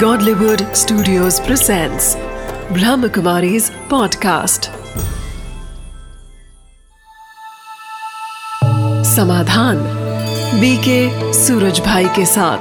Godlywood Studios presents Brahmakumari's podcast. समाधान BK Suraj भाई के साथ।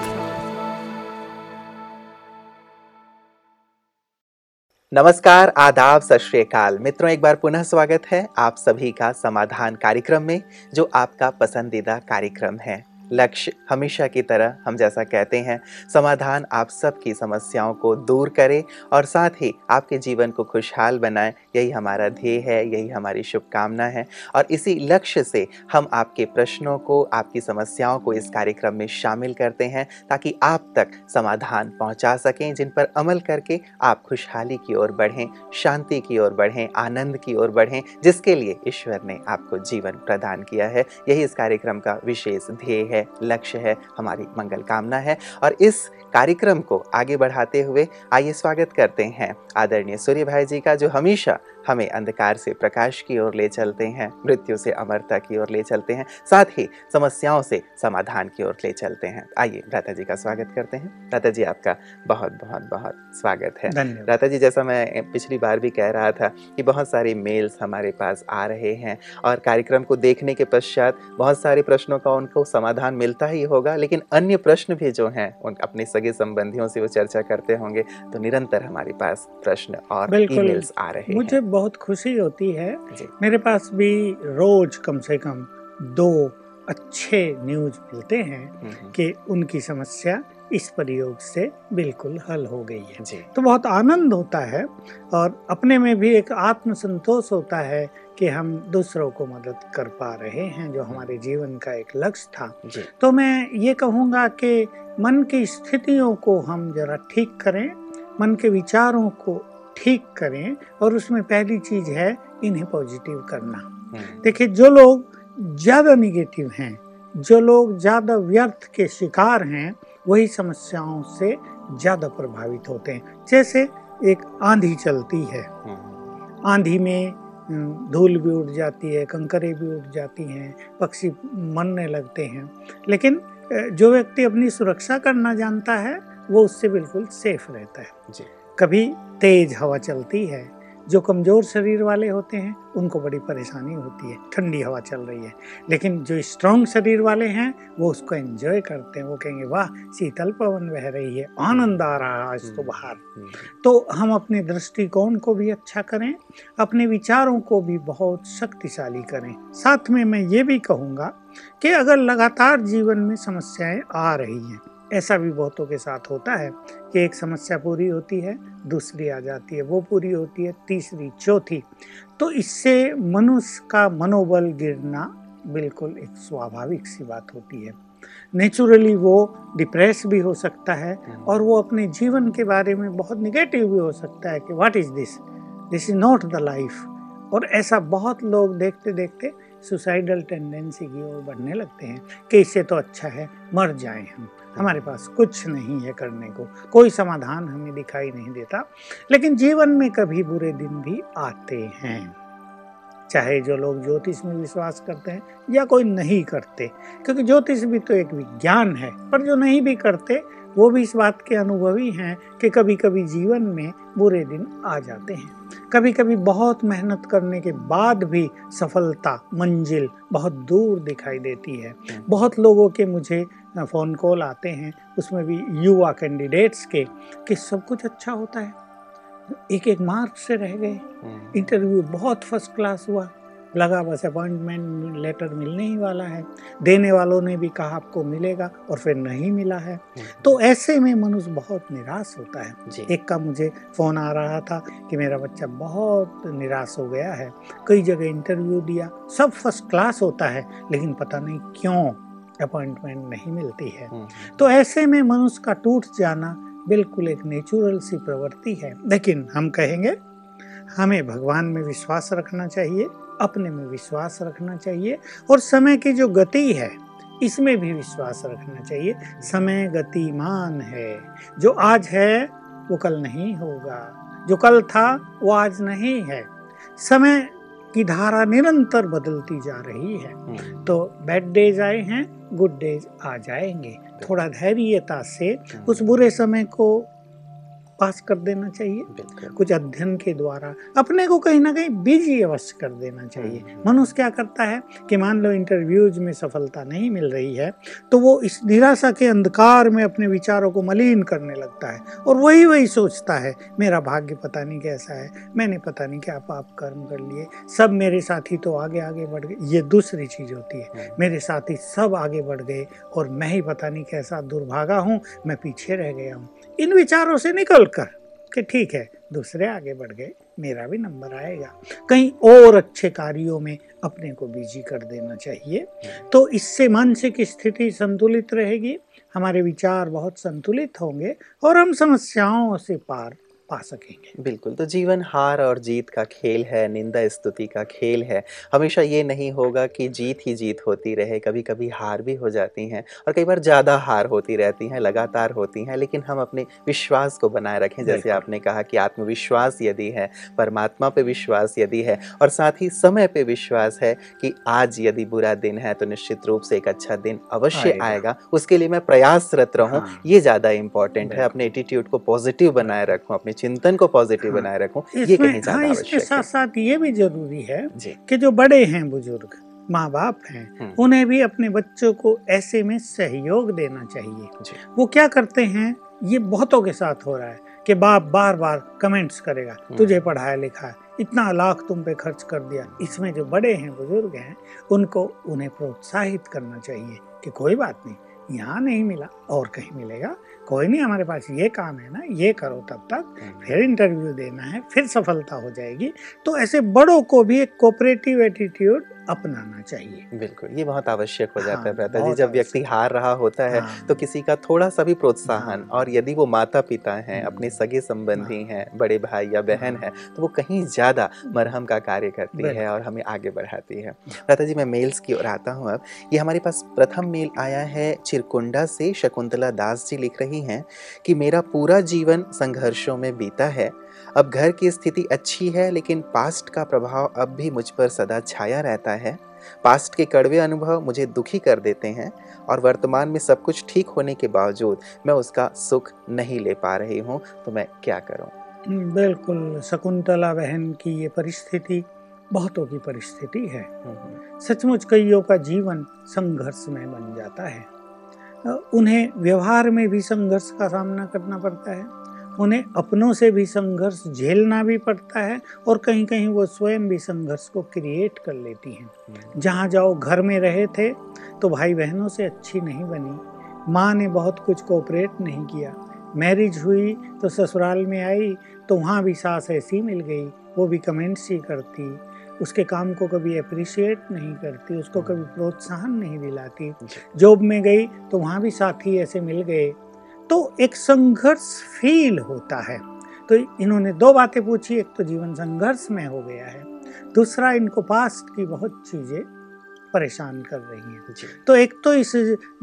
नमस्कार, आदाब, सत श्रीकाल मित्रों, एक बार पुनः स्वागत है आप सभी का समाधान कार्यक्रम में, जो आपका पसंदीदा कार्यक्रम है। लक्ष्य हमेशा की तरह हम जैसा कहते हैं, समाधान आप सबकी समस्याओं को दूर करे और साथ ही आपके जीवन को खुशहाल बनाए। यही हमारा ध्येय है, यही हमारी शुभकामना है और इसी लक्ष्य से हम आपके प्रश्नों को, आपकी समस्याओं को इस कार्यक्रम में शामिल करते हैं ताकि आप तक समाधान पहुँचा सकें, जिन पर अमल करके आप खुशहाली की ओर बढ़ें, शांति की ओर बढ़ें, आनंद की ओर बढ़ें, जिसके लिए ईश्वर ने आपको जीवन प्रदान किया है। यही इस कार्यक्रम का विशेष ध्येय है। है, लक्ष्य है, हमारी मंगल कामना है। और इस कार्यक्रम को आगे बढ़ाते हुए आइए स्वागत करते हैं आदरणीय सूर्य भाई जी का, जो हमेशा हमें अंधकार से प्रकाश की ओर ले चलते हैं मृत्यु से अमरता की ओर ले चलते हैं साथ ही समस्याओं से समाधान की ओर ले चलते हैं। आइए राता जी का स्वागत करते हैं। राता जी आपका बहुत बहुत बहुत स्वागत है। राता जी जैसा मैं पिछली बार भी कह रहा था कि बहुत सारे मेल्स हमारे पास आ रहे हैं और कार्यक्रम को देखने के पश्चात बहुत सारे प्रश्नों का उनको समाधान मिलता ही होगा लेकिन अन्य प्रश्न भी जो हैं उन अपने सगे संबंधियों से वो चर्चा करते होंगे तो निरंतर हमारे पास प्रश्न और ईमेल्स आ रहे हैं। बहुत खुशी होती है। मेरे पास भी रोज कम से कम दो अच्छे न्यूज़ मिलते हैं हम्म, हम्म। कि उनकी समस्या इस प्रयोग से बिल्कुल हल हो गई है। तो बहुत आनंद होता है और अपने में भी एक आत्मसंतोष होता है कि हम दूसरों को मदद कर पा रहे हैं जो हमारे जीवन का एक लक्ष्य था। तो मैं ये कहूँगा कि मन की स्थितियों को हम जरा ठीक करें मन के विचारों को ठीक करें और उसमें पहली चीज़ है इन्हें पॉजिटिव करना। हम्म। देखिए जो लोग ज़्यादा निगेटिव हैं जो लोग ज़्यादा व्यर्थ के शिकार हैं वही समस्याओं से ज़्यादा प्रभावित होते हैं। जैसे एक आंधी चलती है। हम्म। आंधी में धूल भी उड़ जाती है कंकरे भी उड़ जाती हैं पक्षी मरने लगते हैं। लेकिन जो व्यक्ति अपनी सुरक्षा करना जानता है वो उससे बिल्कुल सेफ़ रहता है। जी। कभी तेज हवा चलती है जो कमज़ोर शरीर वाले होते हैं उनको बड़ी परेशानी होती है ठंडी हवा चल रही है। लेकिन जो स्ट्रॉन्ग शरीर वाले हैं वो उसको एंजॉय करते हैं वो कहेंगे वाह शीतल पवन बह रही है आनंद आ रहा है आज तो हम्म, बाहर। हम्म। तो हम अपने दृष्टिकोण को भी अच्छा करें अपने विचारों को भी बहुत शक्तिशाली करें। साथ में मैं ये भी कहूँगा कि अगर लगातार जीवन में समस्याएँ आ रही हैं ऐसा भी बहुतों के साथ होता है कि एक समस्या पूरी होती है दूसरी आ जाती है वो पूरी होती है तीसरी चौथी। तो इससे मनुष्य का मनोबल गिरना बिल्कुल एक स्वाभाविक सी बात होती है। नेचुरली वो डिप्रेस भी हो सकता है हम्म। और वो अपने जीवन के बारे में बहुत निगेटिव भी हो सकता है कि what is this this is not the life और ऐसा बहुत लोग देखते देखते सुसाइडल टेंडेंसी की ओर बढ़ने लगते हैं कि इससे तो अच्छा है मर जाएँ हम। हमारे पास कुछ नहीं है करने को। कोई समाधान हमें दिखाई नहीं देता। लेकिन जीवन में कभी बुरे दिन भी आते हैं। चाहे जो लोग ज्योतिष में विश्वास करते हैं या कोई नहीं करते। क्योंकि ज्योतिष भी तो एक विज्ञान है। पर जो नहीं भी करते वो भी इस बात के अनुभवी हैं कि कभी कभी जीवन में बुरे दिन आ जाते हैं। कभी कभी बहुत मेहनत करने के बाद भी सफलता मंजिल बहुत दूर दिखाई देती है। हम्म। बहुत लोगों के मुझे फ़ोन कॉल आते हैं उसमें भी युवा कैंडिडेट्स के कि सब कुछ अच्छा होता है। एक एक मार्क से रह गए। इंटरव्यू हम्म। बहुत फ़र्स्ट क्लास हुआ। लगा बस अपॉइंटमेंट लेटर मिलने ही वाला है। देने वालों ने भी कहा आपको मिलेगा और फिर नहीं मिला है। हम्म। तो ऐसे में मनुष्य बहुत निराश होता है। एक का मुझे फ़ोन आ रहा था कि मेरा बच्चा बहुत निराश हो गया है। कई जगह इंटरव्यू दिया। सब फ़र्स्ट क्लास होता है लेकिन पता नहीं क्यों। अपॉइंटमेंट नहीं मिलती है। हम्म, हम्म। तो ऐसे में मनुष्य का टूट जाना बिल्कुल एक नेचुरल सी प्रवृत्ति है। लेकिन हम कहेंगे हमें भगवान में विश्वास रखना चाहिए अपने में विश्वास रखना चाहिए और समय की जो गति है इसमें भी विश्वास रखना चाहिए। समय गतिमान है। जो आज है वो कल नहीं होगा। जो कल था वो आज नहीं है। समय की धारा निरंतर बदलती जा रही है हम्म। तो बैड डेज़ आए हैं गुड डेज़ आ जाएँगे थोड़ा धैर्यता से हम्म। उस बुरे समय को पास कर देना चाहिए। कुछ अध्ययन के द्वारा अपने को कहीं ना कहीं बिज़ी अवश्य कर देना चाहिए। हम्म। मनुष्य क्या करता है कि मान लो इंटरव्यूज़ में सफलता नहीं मिल रही है तो वो इस निराशा के अंधकार में अपने विचारों को मलिन करने लगता है और वही वही सोचता है मेरा भाग्य पता नहीं कैसा है मैंने पता नहीं क्या पाप कर्म कर लिए सब मेरे साथी तो आगे आगे बढ़ गए ये दूसरी चीज़ होती है। हम्म। मेरे साथी सब आगे बढ़ गए और मैं ही पता नहीं कैसा दुर्भागा हूँ मैं पीछे रह गया हूँ। इन विचारों से निकल कर कि ठीक है, दूसरे आगे बढ़ गए, मेरा भी नंबर आएगा। कहीं और अच्छे कार्यों में अपने को बिज़ी कर देना चाहिए। तो इससे मानसिक स्थिति संतुलित रहेगी, हमारे विचार बहुत संतुलित होंगे और हम समस्याओं से पार पा सकेंगे। बिल्कुल तो जीवन हार और जीत का खेल है निंदा स्तुति का खेल है। हमेशा ये नहीं होगा कि जीत ही जीत होती रहे कभी कभी हार भी हो जाती हैं और कई बार ज़्यादा हार होती रहती हैं लगातार होती हैं लेकिन हम अपने विश्वास को बनाए रखें। जैसे आपने कहा कि आत्मविश्वास यदि है परमात्मा पर विश्वास यदि है और साथ ही समय पर विश्वास है कि आज यदि बुरा दिन है तो निश्चित रूप से एक अच्छा दिन अवश्य आएगा। उसके लिए मैं प्रयासरत रहूँ। हाँ। ये ज़्यादा इंपॉर्टेंट है। अपने एटीट्यूड को पॉजिटिव बनाए रखूँ अपने चिंतन को पॉजिटिव हाँ, बनाए रखूँ ये कहीं हाँ, इसके साथ साथ ये भी ज़रूरी है कि जो बड़े हैं बुज़ुर्ग माँ बाप हैं हम्म। उन्हें भी अपने बच्चों को ऐसे में सहयोग देना चाहिए। वो क्या करते हैं ये बहुतों के साथ हो रहा है कि बाप बार बार कमेंट्स करेगा हम्म। तुझे पढ़ाया लिखा है इतना लाख तुम पे खर्च कर दिया। इसमें जो बड़े हैं बुज़ुर्ग हैं उनको उन्हें प्रोत्साहित करना चाहिए कि कोई बात नहीं यहाँ नहीं मिला और कहीं मिलेगा। कोई नहीं हमारे पास ये काम है ना ये करो तब तक। हम्म। फिर इंटरव्यू देना है फिर सफलता हो जाएगी। तो ऐसे बड़ों को भी एक कोऑपरेटिव एटीट्यूड अपनाना चाहिए। बिल्कुल ये बहुत आवश्यक हो जाता हाँ, है जी जब व्यक्ति हार रहा होता है हाँ, तो किसी का थोड़ा सा भी प्रोत्साहन हाँ, और यदि वो माता पिता हैं। हम्म। अपने सगे संबंधी हाँ, हैं बड़े भाई या बहन हाँ। है तो वो कहीं ज़्यादा मरहम का कार्य करती है और हमें आगे बढ़ाती है। प्राता जी मैं मेल्स की ओर आता हूँ अब। ये हमारे पास प्रथम मेल आया है चिरकुंडा से शकुंतला दास जी लिख रही हैं कि मेरा पूरा जीवन संघर्षों में बीता है अब घर की स्थिति अच्छी है लेकिन पास्ट का प्रभाव अब भी मुझ पर सदा छाया रहता है। पास्ट के कड़वे अनुभव मुझे दुखी कर देते हैं और वर्तमान में सब कुछ ठीक होने के बावजूद मैं उसका सुख नहीं ले पा रही हूँ तो मैं क्या करूँ? बिल्कुल शकुंतला बहन की ये परिस्थिति बहुतों की परिस्थिति है। हम्म, हम्म। सचमुच कईयों का जीवन संघर्ष में बन जाता है। उन्हें व्यवहार में भी संघर्ष का सामना करना पड़ता है। उन्हें अपनों से भी संघर्ष झेलना भी पड़ता है और कहीं कहीं वो स्वयं भी संघर्ष को क्रिएट कर लेती हैं। हम्म। जहाँ जाओ घर में रहे थे तो भाई बहनों से अच्छी नहीं बनी। माँ ने बहुत कुछ कोऑपरेट नहीं किया। मैरिज हुई तो ससुराल में आई तो वहाँ भी सास ऐसी मिल गई वो भी कमेंट्स ही करती। उसके काम को कभी अप्रिशिएट नहीं करती उसको हम्म। कभी प्रोत्साहन नहीं दिलाती। जॉब में गई तो वहाँ भी साथी ऐसे मिल गए। तो एक संघर्ष फील होता है। तो इन्होंने दो बातें पूछी एक तो जीवन संघर्ष में हो गया है दूसरा इनको पास्ट की बहुत चीज़ें परेशान कर रही हैं। तो एक तो इस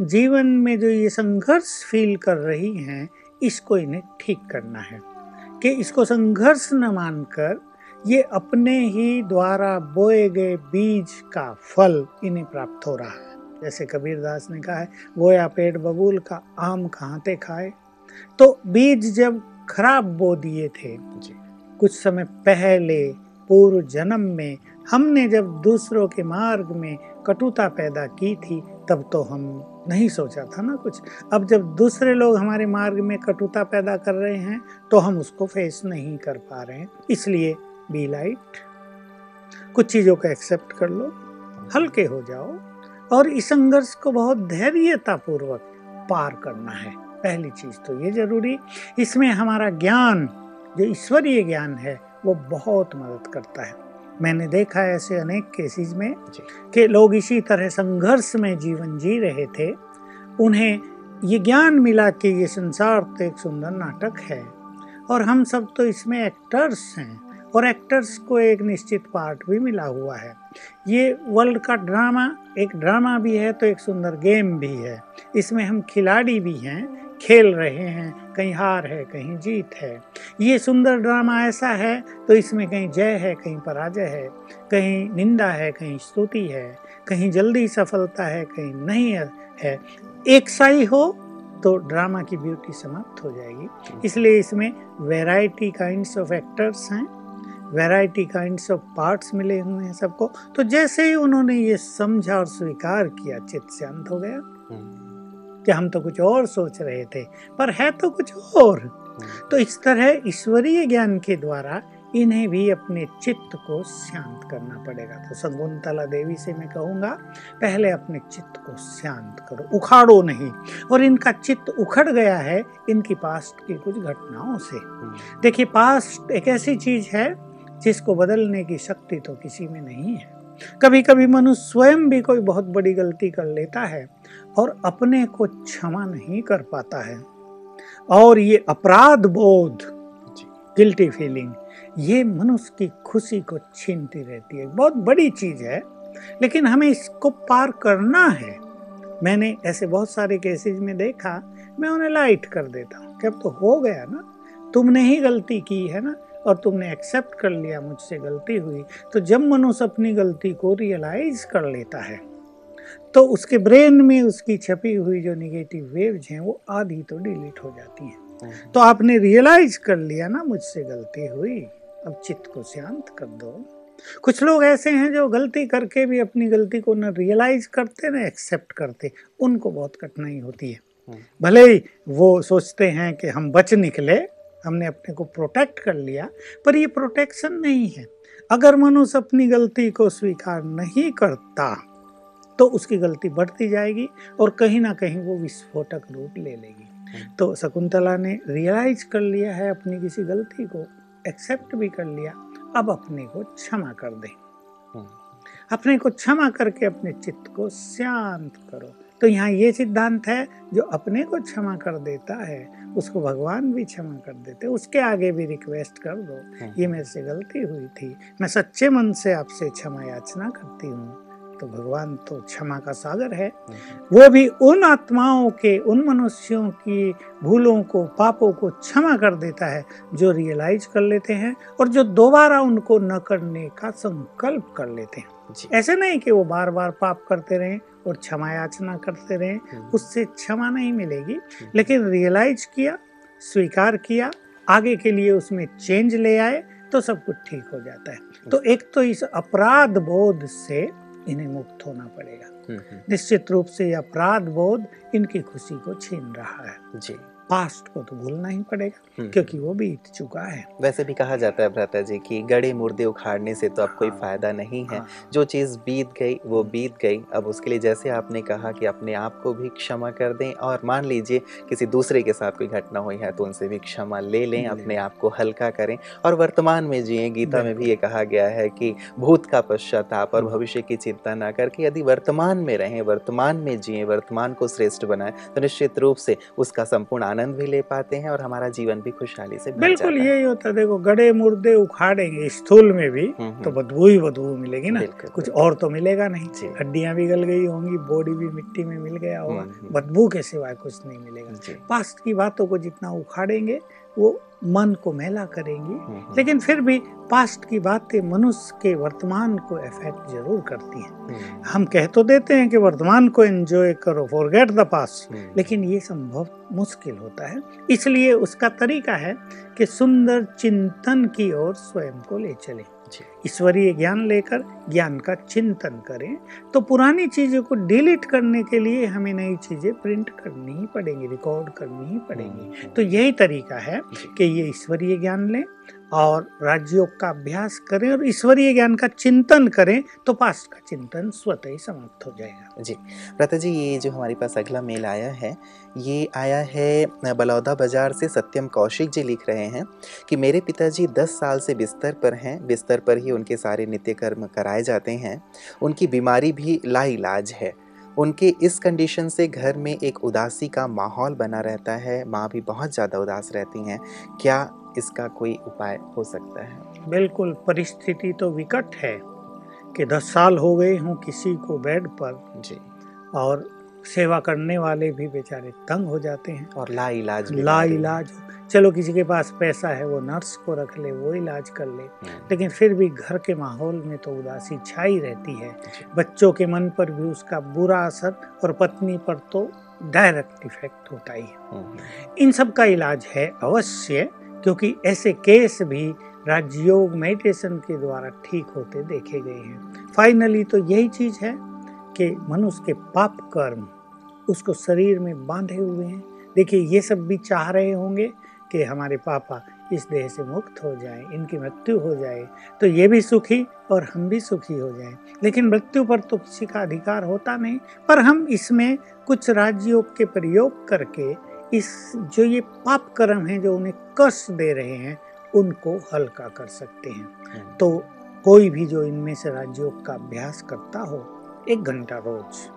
जीवन में जो ये संघर्ष फील कर रही हैं इसको इन्हें ठीक करना है। कि इसको संघर्ष न मानकर ये अपने ही द्वारा बोए गए बीज का फल इन्हें प्राप्त हो रहा है। जैसे कबीरदास ने कहा है वो या पेड़ बबूल का आम कहाते खाए। तो बीज जब खराब बो दिए थे कुछ समय पहले पूर्व जन्म में हमने जब दूसरों के मार्ग में कटुता पैदा की थी तब तो हम नहीं सोचा था ना कुछ। अब जब दूसरे लोग हमारे मार्ग में कटुता पैदा कर रहे हैं तो हम उसको फेस नहीं कर पा रहे हैं। इसलिए बी लाइट कुछ चीज़ों को एक्सेप्ट कर लो। हल्के हो जाओ। और इस संघर्ष को बहुत धैर्यता पूर्वक पार करना है। पहली चीज़ तो ये ज़रूरी इसमें हमारा ज्ञान जो ईश्वरीय ज्ञान है वो बहुत मदद करता है। मैंने देखा है ऐसे अनेक केसेस में कि लोग इसी तरह संघर्ष में जीवन जी रहे थे। उन्हें ये ज्ञान मिला कि ये संसार तो एक सुंदर नाटक है और हम सब तो इसमें एक्टर्स हैं और एक्टर्स को एक निश्चित पार्ट भी मिला हुआ है। ये वर्ल्ड का ड्रामा एक ड्रामा भी है तो एक सुंदर गेम भी है। इसमें हम खिलाड़ी भी हैं खेल रहे हैं कहीं हार है कहीं जीत है। ये सुंदर ड्रामा ऐसा है तो इसमें कहीं जय है कहीं पराजय है। कहीं निंदा है कहीं स्तुति है। कहीं जल्दी सफलता है कहीं नहीं है। एक सा ही तो ड्रामा की ब्यूटी समाप्त हो जाएगी। इसलिए इसमें वेराइटी काइंड्स ऑफ़ एक्टर्स हैं। वेराइटी काइंड्स ऑफ़ पार्ट्स मिले हुए हैं सबको तो जैसे ही उन्होंने ये समझा और स्वीकार किया चित्त शांत हो गया हम्म। कि हम तो कुछ और सोच रहे थे पर है तो कुछ और हम्म। तो इस तरह ईश्वरीय ज्ञान के द्वारा इन्हें भी अपने चित्त को शांत करना पड़ेगा तो शकुंतला देवी से मैं कहूँगा पहले अपने चित्त को शांत करो उखाड़ो नहीं और इनका चित्त उखड़ गया है इनकी पास्ट की कुछ घटनाओं से हम्म। देखिए पास्ट एक ऐसी चीज़ है जिसको बदलने की शक्ति तो किसी में नहीं है। कभी कभी मनुष्य स्वयं भी कोई बहुत बड़ी गलती कर लेता है और अपने को क्षमा नहीं कर पाता है। और ये अपराध बोध गिल्टी फीलिंग ये मनुष्य की खुशी को छीनती रहती है। बहुत बड़ी चीज़ है लेकिन हमें इसको पार करना है। मैंने ऐसे बहुत सारे केसेज में देखा मैं उन्हें लाइट कर देता हूँ। कि अब तो हो गया ना तुमने ही गलती की है ना और तुमने एक्सेप्ट कर लिया मुझसे गलती हुई तो जब मनुष्य अपनी गलती को रियलाइज़ कर लेता है तो उसके ब्रेन में उसकी छपी हुई जो निगेटिव वेव्स हैं वो आधी तो डिलीट हो जाती हैं हम्म। तो आपने रियलाइज़ कर लिया ना मुझसे गलती हुई अब चित्त को शांत कर दो कुछ लोग ऐसे हैं जो गलती करके भी अपनी गलती को न रियलाइज़ करते न एक्सेप्ट करते उनको बहुत कठिनाई होती है हम्म। भले ही वो सोचते हैं कि हम बच निकले हमने अपने को प्रोटेक्ट कर लिया पर ये प्रोटेक्शन नहीं है अगर मनुष्य अपनी गलती को स्वीकार नहीं करता तो उसकी गलती बढ़ती जाएगी और कहीं ना कहीं वो विस्फोटक रूप ले लेगी हम्म। तो शकुंतला ने रियलाइज़ कर लिया है अपनी किसी गलती को एक्सेप्ट भी कर लिया अब अपने को क्षमा कर दे हम्म। अपने को क्षमा करके अपने चित्त को शांत करो तो यहाँ ये सिद्धांत है जो अपने को क्षमा कर देता है उसको भगवान भी क्षमा कर देते उसके आगे भी रिक्वेस्ट कर दो। हाँ। ये मेरे से गलती हुई थी। मैं सच्चे मन से आपसे क्षमा याचना करती हूँ। तो भगवान तो क्षमा का सागर है। वो भी उन आत्माओं के उन मनुष्यों की भूलों को पापों को क्षमा कर देता है जो रियलाइज़ कर लेते हैं और जो दोबारा उनको न करने का संकल्प कर लेते हैं ऐसे नहीं कि वो बार बार पाप करते रहें और क्षमा याचना करते रहें हम्म। उससे क्षमा नहीं मिलेगी हम्म। लेकिन रियलाइज़ किया स्वीकार किया आगे के लिए उसमें चेंज ले आए तो सब कुछ ठीक हो जाता है तो एक तो इस अपराध बोध से इन्हें मुक्त होना पड़ेगा। हम्म, निश्चित रूप से अपराध बोध इनकी खुशी को छीन रहा है। जी। पास्ट को तो भूलना ही पड़ेगा हम्म। क्योंकि वो बीत चुका है। वैसे भी कहा जाता है भ्राता जी कि गड़े मुर्दे उखाड़ने से तो अब कोई हाँ, फ़ायदा नहीं है। हाँ, जो चीज़ बीत गई वो हम्म। बीत गई। अब उसके लिए जैसे आपने कहा कि अपने आप को भी क्षमा कर दें और मान लीजिए किसी दूसरे के साथ कोई घटना हुई है तो उनसे भी क्षमा ले लें अपने आप को हल्का करें। और वर्तमान में जिए गीता में भी ये कहा गया है कि भूत का पश्चाताप और भविष्य की चिंता ना करके यदि वर्तमान में रहें वर्तमान में जिए वर्तमान को श्रेष्ठ बनाए तो निश्चित रूप से उसका संपूर्ण आनंद आनंद भी ले पाते हैं और हमारा जीवन भी खुशहाली से बिल्कुल यही होता है। देखो गड़े मुर्दे उखाड़ेंगे स्थूल में भी हम्म, हम्म। तो बदबू ही बदबू मिलेगी ना। कुछ और तो मिलेगा नहीं। हड्डियाँ भी गल गई होंगी बॉडी भी मिट्टी में मिल गया होगा हम्म, बदबू के सिवाय कुछ नहीं मिलेगा। पास्ट की बातों को जितना उखाड़ेंगे वो मन को मेला करेंगी। हम्म, हम्म। लेकिन फिर भी पास्ट की बातें मनुष्य के वर्तमान को इफ़ेक्ट ज़रूर करती हैं। हम्म। हम कह तो देते हैं कि वर्तमान को एंजॉय करो फॉरगेट द पास्ट लेकिन ये संभव मुश्किल होता है। इसलिए उसका तरीका है कि सुंदर चिंतन की ओर स्वयं को ले चले। ईश्वरीय ज्ञान लेकर ज्ञान का चिंतन करें तो पुरानी चीज़ों को डिलीट करने के लिए हमें नई चीज़ें प्रिंट करनी ही पड़ेंगी रिकॉर्ड करनी ही पड़ेंगी। तो यही तरीका है कि ये ईश्वरीय ज्ञान लें और राजयोग का अभ्यास करें और ईश्वरीय ज्ञान का चिंतन करें तो पास्ट का चिंतन स्वतः ही समाप्त हो जाएगा। जी प्रता जी, ये जो हमारे पास अगला मेल आया है, ये आया है बलौदा बाज़ार से सत्यम कौशिक जी लिख रहे हैं कि मेरे पिताजी 10 साल से बिस्तर पर हैं, बिस्तर पर ही उनके सारे नित्य कर्म कराए जाते हैं, उनकी बीमारी भी लाइलाज है, उनके इस कंडीशन से घर में एक उदासी का माहौल बना रहता है, माँ भी बहुत ज़्यादा उदास रहती हैं, क्या इसका कोई उपाय हो सकता है? बिल्कुल परिस्थिति तो विकट है कि दस साल हो गए हूँ किसी को बेड पर जी। और सेवा करने वाले भी बेचारे तंग हो जाते हैं। और ला इलाज ला इलाज चलो किसी के पास पैसा है वो नर्स को रख ले वो इलाज कर ले। हम्म। लेकिन फिर भी घर के माहौल में तो उदासी छाई रहती है। बच्चों के मन पर भी उसका बुरा असर और पत्नी पर तो डायरेक्ट इफ़ेक्ट होता ही है। हम्म। इन सब का इलाज है अवश्य। क्योंकि ऐसे केस भी राजयोग मेडिटेशन के द्वारा ठीक होते देखे गए हैं फाइनली तो यही चीज़ है कि मनुष्य के पाप कर्म उसको शरीर में बांधे हुए हैं देखिए, ये सब भी चाह रहे होंगे कि हमारे पापा इस देह से मुक्त हो जाए, इनकी मृत्यु हो जाए तो ये भी सुखी और हम भी सुखी हो जाएँ। लेकिन मृत्यु पर तो किसी का अधिकार होता नहीं, पर हम इसमें कुछ राजयोग के प्रयोग करके इस जो ये पाप कर्म हैं जो उन्हें कष्ट दे रहे हैं उनको हल्का कर सकते हैं हम्म। तो कोई भी जो इनमें से राजयोग का अभ्यास करता हो एक घंटा रोज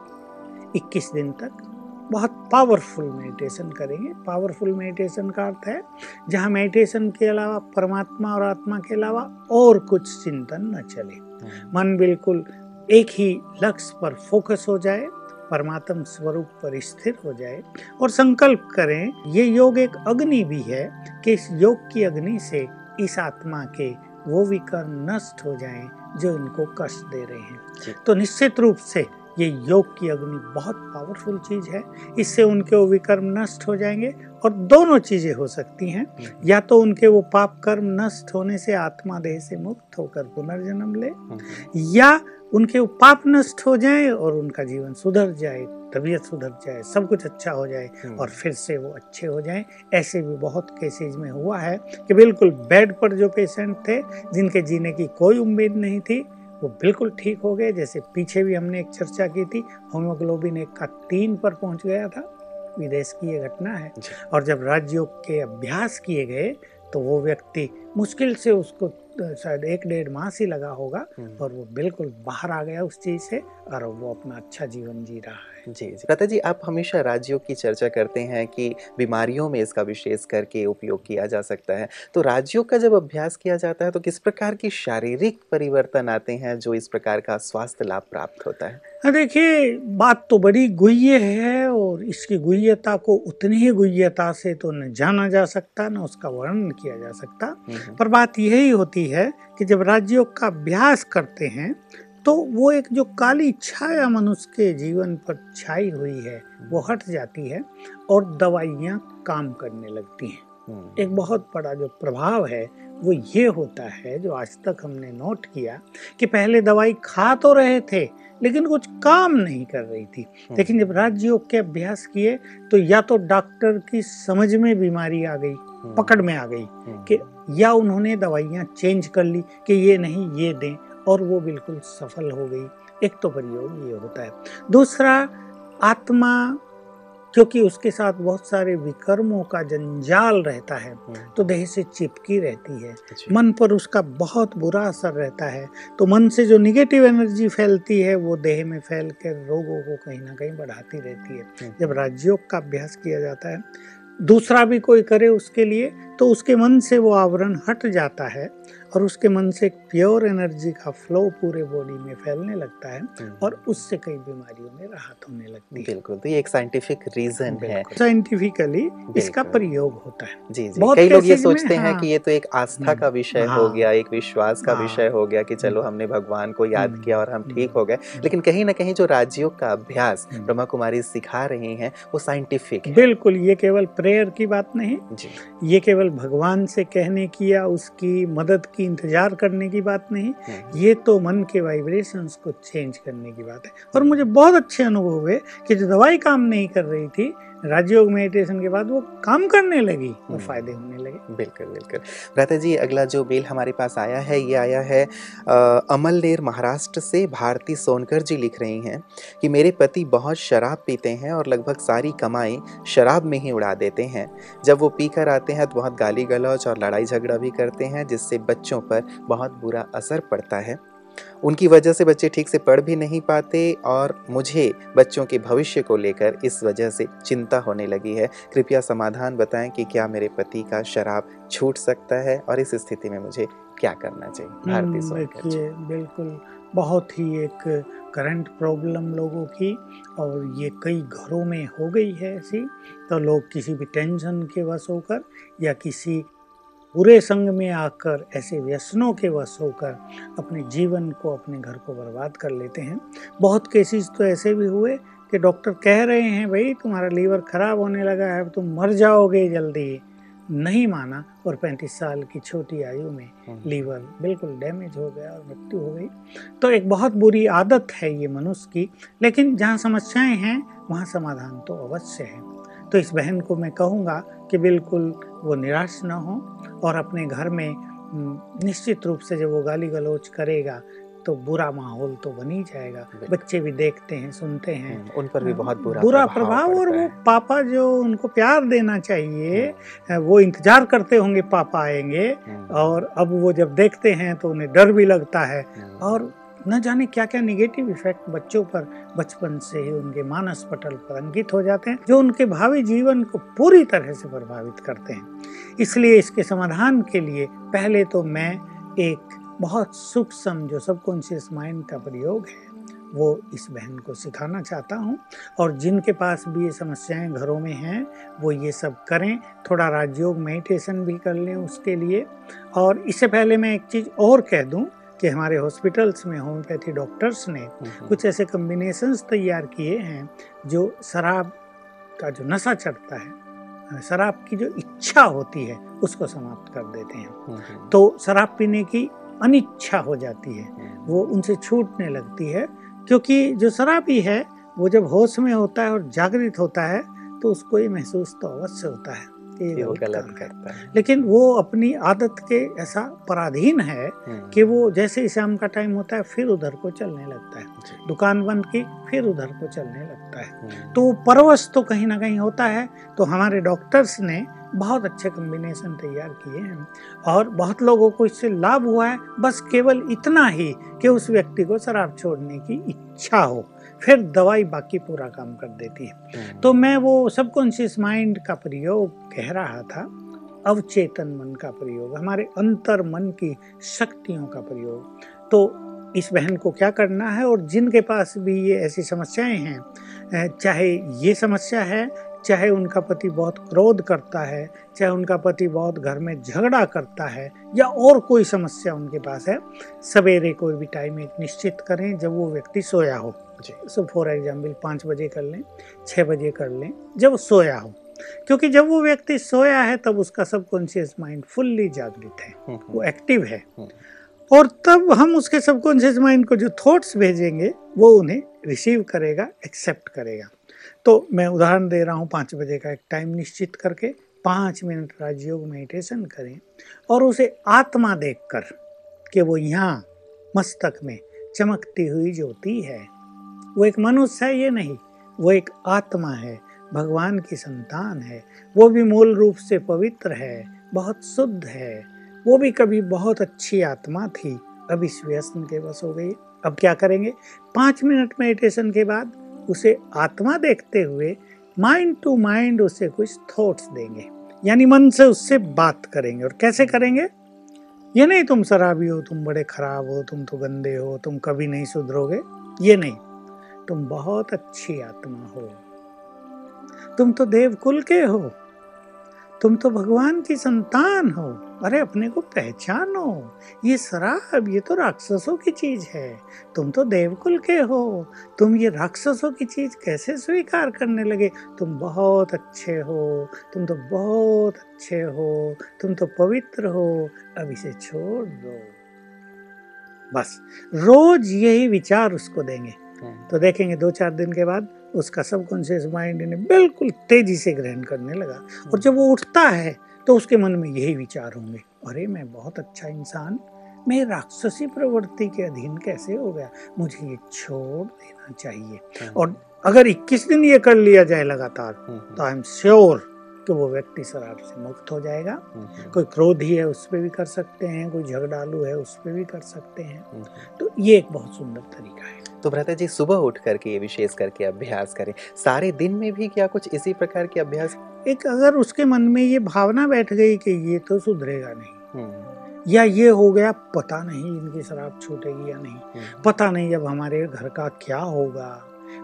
21 दिन तक बहुत पावरफुल मेडिटेशन करेंगे पावरफुल मेडिटेशन का अर्थ है जहाँ मेडिटेशन के अलावा परमात्मा और आत्मा के अलावा और कुछ चिंतन न चले हम्म। मन बिल्कुल एक ही लक्ष्य पर फोकस हो जाए परमात्म स्वरूप पर स्थिर हो जाए और संकल्प करें ये योग एक अग्नि भी है कि इस योग की अग्नि से इस आत्मा के वो विकर्म नष्ट हो जाएँ जो इनको कष्ट दे रहे हैं तो निश्चित रूप से ये योग की अग्नि बहुत पावरफुल चीज़ है इससे उनके वो विकर्म नष्ट हो जाएँगे और दोनों चीज़ें हो सकती हैं। या तो उनके वो पाप कर्म नष्ट होने से आत्मा देह से मुक्त होकर पुनर्जन्म ले हम्म। या उनके पाप नष्ट हो जाए और उनका जीवन सुधर जाए तबीयत सुधर जाए सब कुछ अच्छा हो जाए हम्म। और फिर से वो अच्छे हो जाए। ऐसे भी बहुत केसेज में हुआ है कि बिल्कुल बेड पर जो पेशेंट थे जिनके जीने की कोई उम्मीद नहीं थी वो बिल्कुल ठीक हो गए। जैसे पीछे भी हमने एक चर्चा की थी होमोग्लोबिन एक का तीन पर पहुँच गया था। विदेश की ये घटना है। और जब राजयोग के अभ्यास किए गए तो वो व्यक्ति मुश्किल से उसको शायद एक डेढ़ मास ही लगा होगा हम्म। और वो बिल्कुल बाहर आ गया उस चीज़ से और वो अपना अच्छा जीवन जी रहा है। जी जी। लता जी आप हमेशा राज्यों की चर्चा करते हैं कि बीमारियों में इसका विशेष करके उपयोग किया जा सकता है। तो राज्यों का जब अभ्यास किया जाता है तो किस प्रकार की शारीरिक परिवर्तन आते हैं जो इस प्रकार का स्वास्थ्य लाभ प्राप्त होता है हाँ, देखिए बात तो बड़ी गुह्य है और इसकी गुह्यता को उतनी ही गुह्यता से तो न जाना जा सकता न उसका वर्णन किया जा सकता हम्म, हम्म। पर बात यही होती है कि जब राज्यों का अभ्यास करते हैं तो वो एक जो काली छाया मनुष्य के जीवन पर छाई हुई है वो हट जाती है और दवाइयाँ काम करने लगती हैं हम्म। एक बहुत बड़ा जो प्रभाव है वो ये होता है जो आज तक हमने नोट किया कि पहले दवाई खा तो रहे थे लेकिन कुछ काम नहीं कर रही थी हम्म। लेकिन जब राजयोग के अभ्यास किए तो या तो डॉक्टर की समझ में बीमारी आ गई हम्म। पकड़ में आ गई कि या उन्होंने दवाइयाँ चेंज कर ली कि ये नहीं ये दें और वो बिल्कुल सफल हो गई एक तो प्रयोग ये होता है दूसरा आत्मा क्योंकि उसके साथ बहुत सारे विकर्मों का जंजाल रहता है हम्म। तो देह से चिपकी रहती है अच्छा। मन पर उसका बहुत बुरा असर रहता है तो मन से जो निगेटिव एनर्जी फैलती है वो देह में फैल कर रोगों को कहीं ना कहीं बढ़ाती रहती है हम्म। जब राजयोग का अभ्यास किया जाता है दूसरा भी कोई करे उसके लिए तो उसके मन से वो आवरण हट जाता है और उसके मन से एक प्योर एनर्जी का फ्लो पूरे बॉडी में फैलने लगता है हम्म। और उससे कई बीमारियों में राहत होने लगती है। बिल्कुल तो ये एक साइंटिफिक रीजन है। साइंटिफिकली इसका प्रयोग होता है। जी जी। बहुत कई लोग ये सोचते हैं हाँ, कि ये तो एक आस्था का हम्म। विषय हाँ, हो। गया एक विश्वास का हाँ, विषय हो गया कि चलो हम्म। हमने भगवान को याद किया और हम ठीक हो गए। लेकिन कहीं ना कहीं जो राज्यों का अभ्यास ब्रह्मा कुमारी सिखा रही है वो साइंटिफिक बिल्कुल ये केवल प्रेयर की बात नहीं। ये केवल भगवान से कहने की या उसकी मदद की इंतज़ार करने की बात नहीं नहीं। ये तो मन के वाइब्रेशंस को चेंज करने की बात है और मुझे बहुत अच्छे अनुभव हुए कि जो दवाई काम नहीं कर रही थी राजयोग मेडिटेशन के बाद वो काम करने लगी वो हम्म। फ़ायदे होने लगे। बिल्कुल बिल्कुल। भ्राता जी अगला जो मेल हमारे पास आया है ये आया है अमलनेर महाराष्ट्र से भारती सोनकर जी लिख रही हैं कि मेरे पति बहुत शराब पीते हैं और लगभग सारी कमाई शराब में ही उड़ा देते हैं। जब वो पी कर आते हैं तो बहुत गाली गलौज और लड़ाई झगड़ा भी करते हैं जिससे बच्चों पर बहुत बुरा असर पड़ता है। उनकी वजह से बच्चे ठीक से पढ़ भी नहीं पाते और मुझे बच्चों के भविष्य को लेकर इस वजह से चिंता होने लगी है। कृपया समाधान बताएँ कि क्या मेरे पति का शराब छूट सकता है और इस स्थिति में मुझे क्या करना चाहिए? भारतीय हम्म, बिल्कुल बहुत ही एक करंट प्रॉब्लम लोगों की और ये कई घरों में हो गई है ऐसी तो लोग किसी भी टेंशन के वश होकर या किसी बुरे संग में आकर ऐसे व्यसनों के वश होकर अपने जीवन को अपने घर को बर्बाद कर लेते हैं। बहुत केसेस तो ऐसे भी हुए कि डॉक्टर कह रहे हैं भाई तुम्हारा लीवर खराब होने लगा है तुम मर जाओगे जल्दी। नहीं माना और 35 साल की छोटी आयु में। लीवर बिल्कुल डैमेज हो गया और मृत्यु हो गई। तो एक बहुत बुरी आदत है ये मनुष्य की लेकिन जहाँ समस्याएँ हैं वहाँ समाधान तो अवश्य है। तो इस बहन को मैं कहूँगा कि बिल्कुल वो निराश ना हो और अपने घर में निश्चित रूप से जब वो गाली गलौज करेगा तो बुरा माहौल तो बन ही जाएगा। बच्चे भी देखते हैं सुनते हैं। हम्म, उन पर भी बहुत बुरा बुरा प्रभाव और वो पापा जो उनको प्यार देना चाहिए हम्म। वो इंतज़ार करते होंगे पापा आएँगे हम्म। और अब वो जब देखते हैं तो उन्हें डर भी लगता है और न जाने क्या क्या निगेटिव इफ़ेक्ट बच्चों पर, बचपन से ही उनके मानस पटल पर अंकित हो जाते हैं, जो उनके भावी जीवन को पूरी तरह से प्रभावित करते हैं। इसलिए इसके समाधान के लिए पहले तो मैं एक बहुत सूक्ष्म जो सबकॉन्शियस माइंड का प्रयोग है, वो इस बहन को सिखाना चाहता हूँ। और जिनके पास भी ये समस्याएँ घरों में हैं, वो ये सब करें। थोड़ा राजयोग मेडिटेशन भी कर लें उसके लिए। और इससे पहले मैं एक चीज़ और कह दूँ कि हमारे हॉस्पिटल्स में होम्योपैथी डॉक्टर्स ने कुछ ऐसे कम्बिनेशंस तैयार किए हैं जो शराब का जो नशा चढ़ता है शराब की जो इच्छा होती है उसको समाप्त कर देते हैं। तो शराब पीने की अनिच्छा हो जाती है हम्म। वो उनसे छूटने लगती है क्योंकि जो शराबी है वो जब होश में होता है और जागृत होता है तो उसको ये महसूस तो अवश्य होता है। कि वो गलत करता है। लेकिन वो अपनी आदत के ऐसा पराधीन है हम्म। कि वो जैसे ही शाम का टाइम होता है फिर उधर को चलने लगता है। दुकान बंद की फिर उधर को चलने लगता है। हम्म। तो परवश तो कहीं ना कहीं होता है। तो हमारे डॉक्टर्स ने बहुत अच्छे कम्बिनेशन तैयार किए हैं और बहुत लोगों को इससे लाभ हुआ है। बस केवल इतना ही कि उस व्यक्ति को शराब छोड़ने की इच्छा हो। फिर दवाई बाकी पूरा काम कर देती है हम्म। तो मैं वो सबकॉन्शियस माइंड का प्रयोग कह रहा था अवचेतन मन का प्रयोग हमारे अंतर मन की शक्तियों का प्रयोग तो इस बहन को क्या करना है और जिनके पास भी ये ऐसी समस्याएँ हैं चाहे ये समस्या है चाहे उनका पति बहुत क्रोध करता है चाहे उनका पति बहुत घर में झगड़ा करता है या और कोई समस्या उनके पास है सवेरे कोई भी टाइम एक निश्चित करें जब वो व्यक्ति सोया हो। सो फॉर एग्ज़ाम्पल पाँच बजे कर लें छः बजे कर लें जब सोया हो। क्योंकि जब वो व्यक्ति सोया है तब उसका सबकॉन्शियस माइंड फुल्ली जागृत है। हम्म, हम्म। वो एक्टिव है। हम्म। और तब हम उसके सबकॉन्शियस माइंड को जो थॉट्स भेजेंगे वो उन्हें रिसीव करेगा एक्सेप्ट करेगा। तो मैं उदाहरण दे रहा हूँ पाँच बजे का एक टाइम निश्चित करके, पाँच मिनट राजयोग मेडिटेशन करें और उसे आत्मा देखकर कि वो यहाँ मस्तक में चमकती हुई ज्योति है। वो एक मनुष्य है, ये नहीं, वो एक आत्मा है, भगवान की संतान है। वो भी मूल रूप से पवित्र है, बहुत शुद्ध है। वो भी कभी बहुत अच्छी आत्मा थी, अब इस व्यसन के बस हो गई। अब क्या करेंगे? पाँच मिनट मेडिटेशन के बाद उसे आत्मा देखते हुए माइंड टू माइंड उसे कुछ थॉट्स देंगे। यानी मन से उससे बात करेंगे। और कैसे करेंगे? ये नहीं तुम शराबी हो, तुम बड़े खराब हो, तुम तो गंदे हो, तुम कभी नहीं सुधरोगे। ये नहीं। तुम बहुत अच्छी आत्मा हो। तुम तो देवकुल के हो। तुम तो भगवान की संतान हो। अरे अपने को पहचानो। ये शराब ये तो राक्षसों की चीज़ है। तुम तो देवकुल के हो। तुम ये राक्षसों की चीज़ कैसे स्वीकार करने लगे? तुम बहुत अच्छे हो। तुम तो बहुत अच्छे हो। तुम तो पवित्र हो। अब इसे छोड़ दो। बस रोज यही विचार उसको देंगे। हाँ। तो देखेंगे दो चार दिन के बाद उसका सबकॉन्शियस माइंड ने बिल्कुल तेज़ी से ग्रहण करने लगा। और जब वो उठता है तो उसके मन में यही विचार होंगे अरे मैं बहुत अच्छा इंसान मैं राक्षसी प्रवृत्ति के अधीन कैसे हो गया? मुझे ये छोड़ देना चाहिए। हाँ। और अगर 21 दिन ये कर लिया जाए लगातार हाँ, तो आई एम श्योर कि वो व्यक्ति शराब से मुक्त हो जाएगा। कोई क्रोधी है उस पर भी कर सकते हैं कोई झगड़ालू है उस पर भी कर सकते हैं। तो ये एक बहुत सुंदर तरीका है। तो भ्राता जी सुबह उठ करके ये विशेष करके अभ्यास करें। सारे दिन में भी क्या कुछ इसी प्रकार के अभ्यास? एक अगर उसके मन में ये भावना बैठ गई कि ये तो सुधरेगा नहीं हम्म। या ये हो गया पता नहीं इनकी शराब छूटेगी या नहीं। हम्म, पता नहीं अब हमारे घर का क्या होगा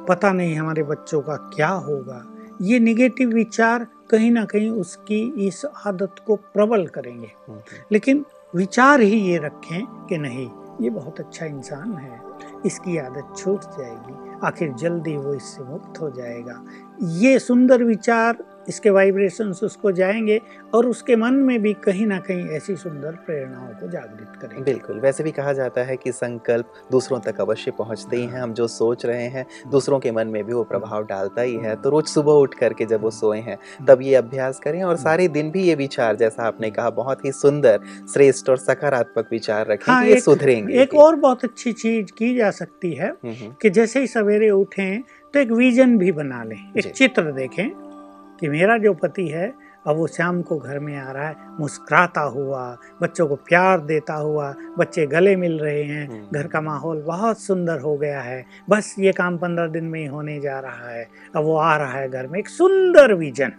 पता नहीं हमारे बच्चों का क्या होगा। ये निगेटिव विचार कहीं ना कहीं उसकी इस आदत को प्रबल करेंगे। हम्म, लेकिन विचार ही ये रखें कि नहीं ये बहुत अच्छा इंसान है। इसकी आदत छूट जाएगी। आखिर जल्दी वो इससे मुक्त हो जाएगा। ये सुंदर विचार इसके वाइब्रेशंस उसको जाएँगे और उसके मन में भी कहीं ना कहीं ऐसी सुंदर प्रेरणाओं को जागृत करेंगे। बिल्कुल वैसे भी कहा जाता है कि संकल्प दूसरों तक अवश्य पहुँचते ही। हैं हम जो सोच रहे हैं दूसरों के मन में भी वो प्रभाव डालता ही है। तो रोज सुबह उठ करके जब वो सोए हैं तब ये अभ्यास करें और सारे दिन भी ये विचार जैसा आपने कहा बहुत ही सुंदर श्रेष्ठ और सकारात्मक विचार रखें हाँ, ये सुधरेंगे एक और बहुत अच्छी चीज़ की जा सकती है हम्म, हम्म, कि जैसे ही सवेरे उठें तो एक विजन भी बना लें एक चित्र देखें कि मेरा जो पति है अब वो शाम को घर में आ रहा है मुस्कुराता हुआ बच्चों को प्यार देता हुआ बच्चे गले मिल रहे हैं हम्म। घर का माहौल बहुत सुंदर हो गया है बस ये काम पंद्रह दिन में ही होने जा रहा है अब वो आ रहा है घर में एक सुंदर विजन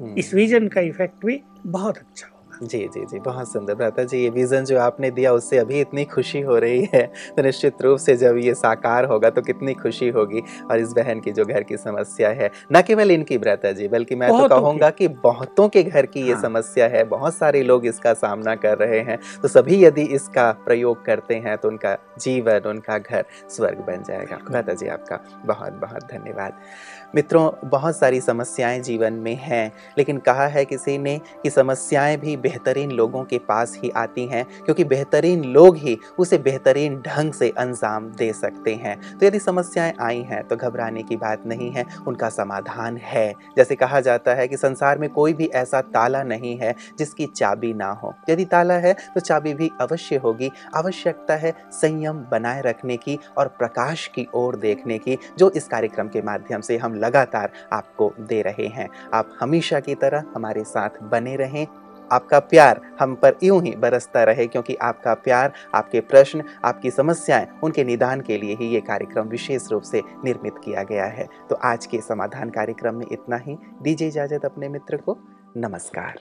हम्म। इस विजन का इफ़ेक्ट भी बहुत अच्छा जी जी जी बहुत सुंदर। भ्राता जी ये विजन जो आपने दिया उससे अभी इतनी खुशी हो रही है। तो निश्चित रूप से जब ये साकार होगा तो कितनी खुशी होगी और इस बहन की जो घर की समस्या है। न केवल इनकी भ्राता जी बल्कि मैं तो कहूँगा कि बहुतों के घर की ये हाँ। समस्या है। बहुत सारे लोग इसका सामना कर रहे हैं। तो सभी यदि इसका प्रयोग करते हैं तो उनका जीवन उनका घर स्वर्ग बन जाएगा। भ्राता जी आपका बहुत बहुत धन्यवाद। मित्रों बहुत सारी समस्याएँ जीवन में हैं लेकिन कहा है किसी ने कि समस्याएँ भी बेहतरीन लोगों के पास ही आती हैं, क्योंकि बेहतरीन लोग ही उसे बेहतरीन ढंग से अंजाम दे सकते हैं। तो यदि समस्याएँ आई हैं तो घबराने की बात नहीं है, उनका समाधान है। जैसे कहा जाता है कि संसार में कोई भी ऐसा ताला नहीं है, जिसकी चाबी ना हो। यदि ताला है तो चाबी भी अवश्य होगी। आवश्यकता है संयम बनाए रखने की और प्रकाश की ओर देखने की, जो इस कार्यक्रम के माध्यम से हम लगातार आपको दे रहे हैं। आप हमेशा की तरह हमारे साथ बने रहें। आपका प्यार हम पर यूँ ही बरसता रहे, क्योंकि आपका प्यार, आपके प्रश्न, आपकी समस्याएँ, उनके निदान के लिए ही ये कार्यक्रम विशेष रूप से निर्मित किया गया है। तो आज के समाधान कार्यक्रम में इतना ही। दीजिए इजाज़त अपने मित्र को। नमस्कार।